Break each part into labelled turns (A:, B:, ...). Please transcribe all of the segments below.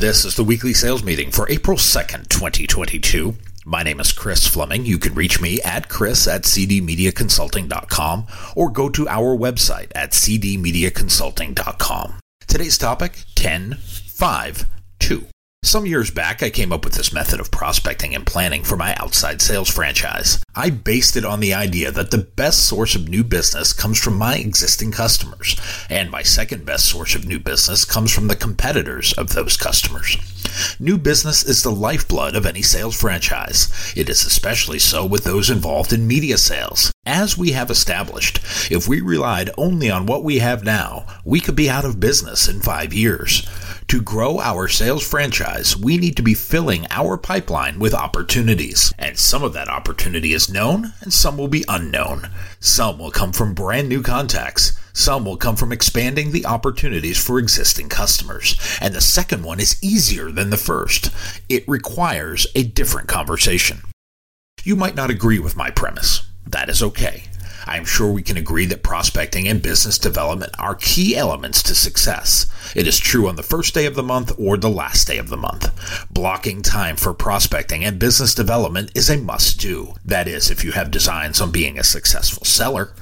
A: This is the weekly sales meeting for April 2nd, 2022. My name is Chris Fleming. You can reach me at chris at cdmediaconsulting.com or go to our website at cdmediaconsulting.com. Today's topic 10, 5, 2. Some years back, I came up with this method of prospecting and planning for my outside sales franchise. I based it on the idea that the best source of new business comes from my existing customers, and my second best source of new business comes from the competitors of those customers. New business is the lifeblood of any sales franchise. It is especially so with those involved in media sales. As we have established, if we relied only on what we have now, we could be out of business in five years. To grow our sales franchise, we need to be filling our pipeline with opportunities. And some of that opportunity is known, and some will be unknown. Some will come from brand new contacts. Some will come from expanding the opportunities for existing customers. And the second one is easier than the first. It requires a different conversation. You might not agree with my premise. That is okay. I'm sure we can agree that prospecting and business development are key elements to success. It is true on the first day of the month or the last day of the month. Blocking time for prospecting and business development is a must do. That is, if you have designs on being a successful seller.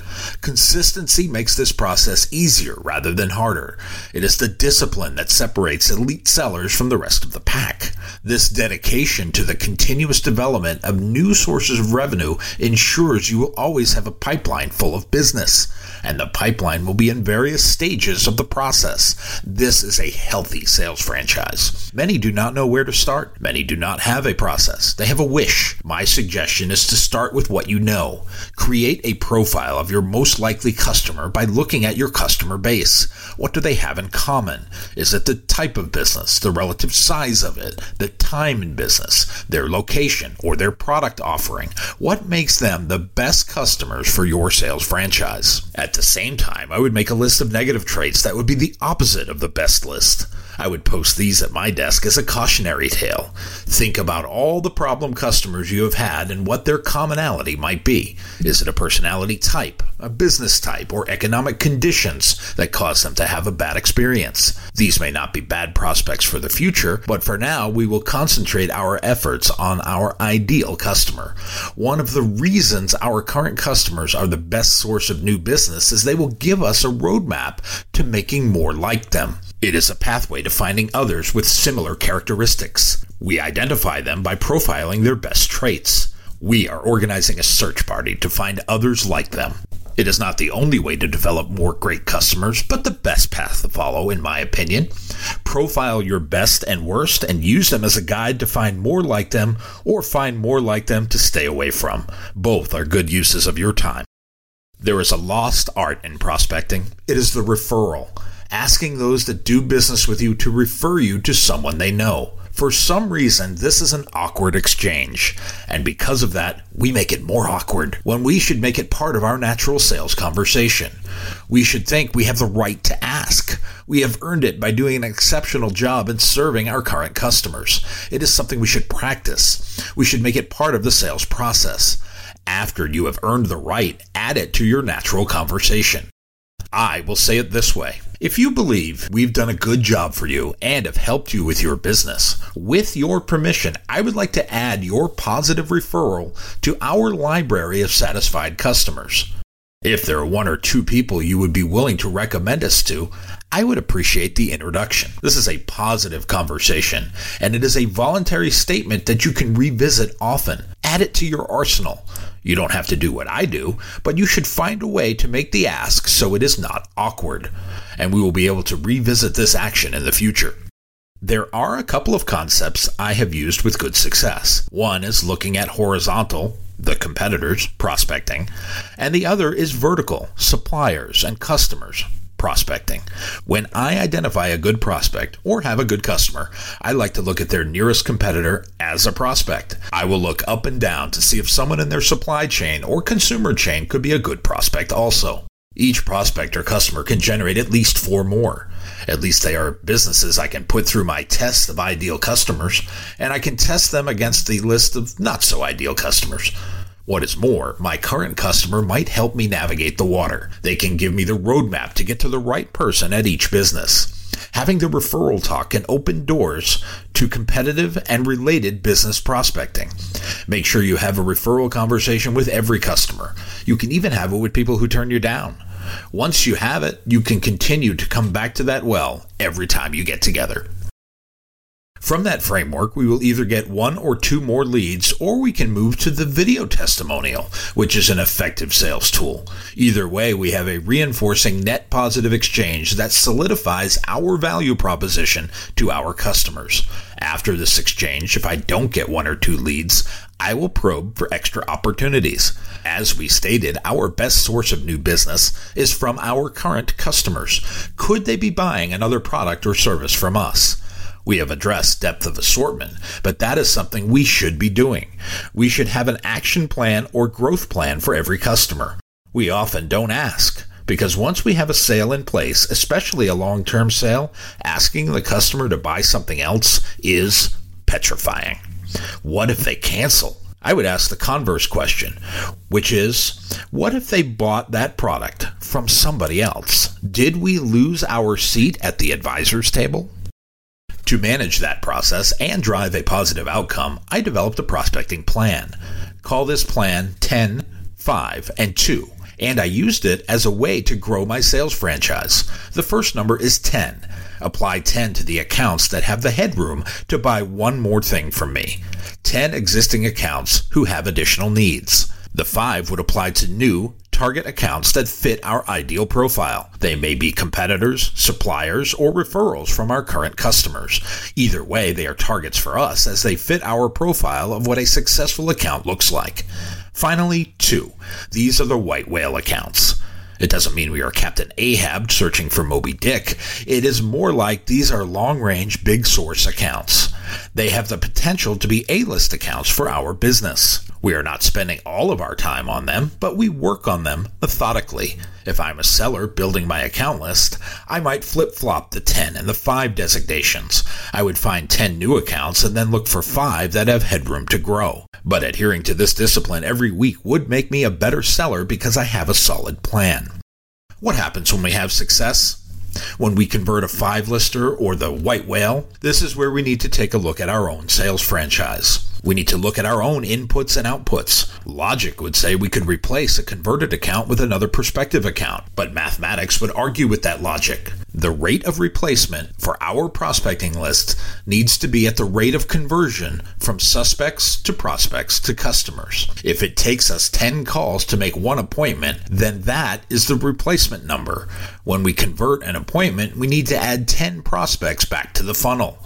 A: Consistency makes this process easier rather than harder. It is the discipline that separates elite sellers from the rest of the pack. This dedication to the continuous development of new sources of revenue ensures you will always have a pipeline full of business, and the pipeline will be in various stages of the process. This is a healthy sales franchise. Many do not know where to start. Many do not have a process. They have a wish. My suggestion is to start with what you know. Create a profile of your most likely customer by looking at your customer base. What do they have in common? Is it the type of business, the relative size of it, the time in business, their location, or their product offering? What makes them the best customers for your sales franchise? At the same time, I would make a list of negative traits that would be the opposite of the best list. I would post these at my desk as a cautionary tale. Think about all the problem customers you have had and what their commonality might be. Is it a personality type, a business type, or economic conditions that cause them to have a bad experience? These may not be bad prospects for the future, but for now, we will concentrate our efforts on our ideal customer. One of the reasons our current customers are the best source of new business is they will give us a roadmap to making more like them. It is a pathway to finding others with similar characteristics. We identify them by profiling their best traits. We are organizing a search party to find others like them. It is not the only way to develop more great customers, but the best path to follow, in my opinion. Profile your best and worst and use them as a guide to find more like them or find more like them to stay away from. Both are good uses of your time. There is a lost art in prospecting. It is the referral asking those that do business with you to refer you to someone they know. For some reason, this is an awkward exchange, and because of that, we make it more awkward when we should make it part of our natural sales conversation. We should think we have the right to ask. We have earned it by doing an exceptional job in serving our current customers. It is something we should practice. We should make it part of the sales process. After you have earned the right, add it to your natural conversation. I will say it this way. If you believe we've done a good job for you and have helped you with your business, with your permission, I would like to add your positive referral to our library of satisfied customers. If there are one or two people you would be willing to recommend us to, I would appreciate the introduction. This is a positive conversation, and it is a voluntary statement that you can revisit often. Add it to your arsenal. You don't have to do what I do, but you should find a way to make the ask so it is not awkward, and we will be able to revisit this action in the future. There are a couple of concepts I have used with good success. One is looking at horizontal, the competitors, prospecting, and the other is vertical, suppliers and customers, prospecting. When I identify a good prospect or have a good customer, I like to look at their nearest competitor as a prospect. I will look up and down to see if someone in their supply chain or consumer chain could be a good prospect also. Each prospect or customer can generate at least four more. At least they are businesses I can put through my test of ideal customers, and I can test them against the list of not so ideal customers. What is more, my current customer might help me navigate the water. They can give me the roadmap to get to the right person at each business. Having the referral talk can open doors to competitive and related business prospecting. Make sure you have a referral conversation with every customer. You can even have it with people who turn you down. Once you have it, you can continue to come back to that well every time you get together. From that framework, we will either get one or two more leads, or we can move to the video testimonial, which is an effective sales tool. Either way, we have a reinforcing net positive exchange that solidifies our value proposition to our customers. After this exchange, if I don't get one or two leads, I will probe for extra opportunities. As we stated, our best source of new business is from our current customers. Could they be buying another product or service from us? We have addressed depth of assortment, but that is something we should be doing. We should have an action plan or growth plan for every customer. We often don't ask because once we have a sale in place, especially a long term sale, asking the customer to buy something else is petrifying. What if they cancel? I would ask the converse question, which is what if they bought that product from somebody else? Did we lose our seat at the advisor's table? To manage that process and drive a positive outcome, I developed a prospecting plan. Call this plan 10, 5, and 2 and I used it as a way to grow my sales franchise. The first number is 10. Apply 10 to the accounts that have the headroom to buy one more thing from me. 10 existing accounts who have additional needs. The 5 would apply to new, target accounts that fit our ideal profile. They may be competitors, suppliers, or referrals from our current customers. Either way, they are targets for us as they fit our profile of what a successful account looks like. Finally, two. These are the white whale accounts. It doesn't mean we are Captain Ahab searching for Moby Dick. It is more like these are long range big source accounts. They have the potential to be A list accounts for our business. We are not spending all of our time on them, but we work on them methodically. If I'm a seller building my account list, I might flip flop the 10 and the 5 designations. I would find 10 new accounts and then look for 5 that have headroom to grow. But adhering to this discipline every week would make me a better seller because I have a solid plan. What happens when we have success? When we convert a five lister or the white whale, this is where we need to take a look at our own sales franchise. We need to look at our own inputs and outputs. Logic would say we could replace a converted account with another prospective account, but mathematics would argue with that logic. The rate of replacement for our prospecting list needs to be at the rate of conversion from suspects to prospects to customers. If it takes us 10 calls to make one appointment, then that is the replacement number. When we convert an appointment, we need to add 10 prospects back to the funnel.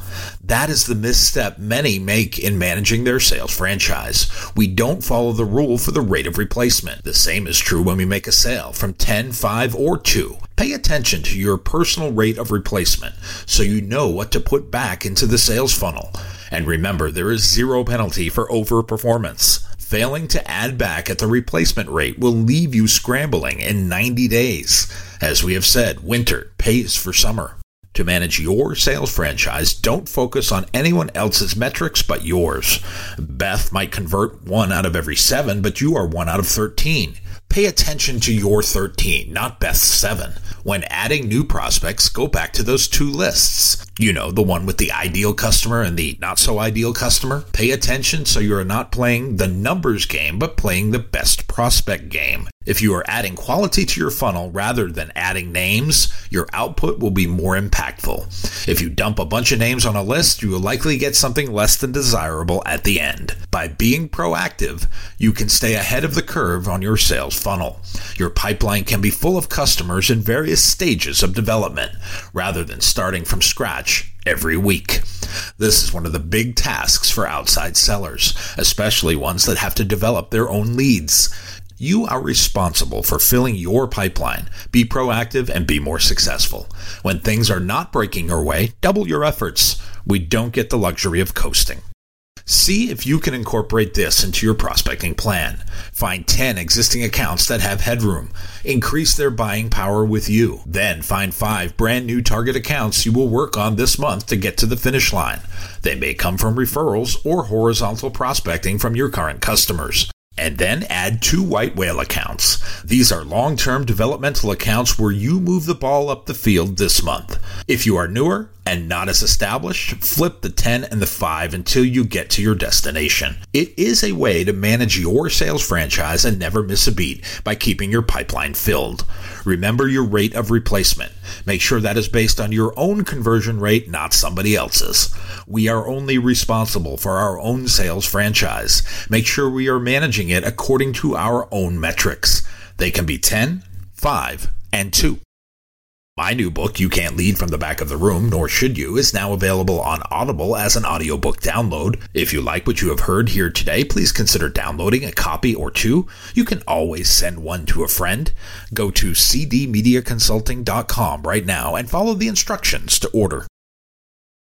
A: That is the misstep many make in managing their sales franchise. We don't follow the rule for the rate of replacement. The same is true when we make a sale from 10, 5, or 2. Pay attention to your personal rate of replacement so you know what to put back into the sales funnel. And remember, there is zero penalty for overperformance. Failing to add back at the replacement rate will leave you scrambling in 90 days. As we have said, winter pays for summer. To manage your sales franchise, don't focus on anyone else's metrics but yours. Beth might convert one out of every seven, but you are one out of 13. Pay attention to your 13, not Beth's 7. When adding new prospects, go back to those two lists. You know, the one with the ideal customer and the not so ideal customer. Pay attention so you are not playing the numbers game, but playing the best prospect game. If you are adding quality to your funnel rather than adding names, your output will be more impactful. If you dump a bunch of names on a list, you will likely get something less than desirable at the end. By being proactive, you can stay ahead of the curve on your sales funnel. Your pipeline can be full of customers in various stages of development rather than starting from scratch every week. This is one of the big tasks for outside sellers, especially ones that have to develop their own leads. You are responsible for filling your pipeline. Be proactive and be more successful. When things are not breaking your way, double your efforts. We don't get the luxury of coasting. See if you can incorporate this into your prospecting plan. Find 10 existing accounts that have headroom. Increase their buying power with you. Then find 5 brand new target accounts you will work on this month to get to the finish line. They may come from referrals or horizontal prospecting from your current customers. and then add two white whale accounts. These are long-term developmental accounts where you move the ball up the field this month. If you are newer and not as established, flip the 10 and the 5 until you get to your destination. It is a way to manage your sales franchise and never miss a beat by keeping your pipeline filled. Remember your rate of replacement. Make sure that is based on your own conversion rate, not somebody else's. We are only responsible for our own sales franchise. Make sure we are managing it according to our own metrics. They can be 10, 5, and 2. My new book, You Can't Lead from the Back of the Room, Nor Should You, is now available on Audible as an audiobook download. If you like what you have heard here today, please consider downloading a copy or two. You can always send one to a friend. Go to cdmediaconsulting.com right now and follow the instructions to order.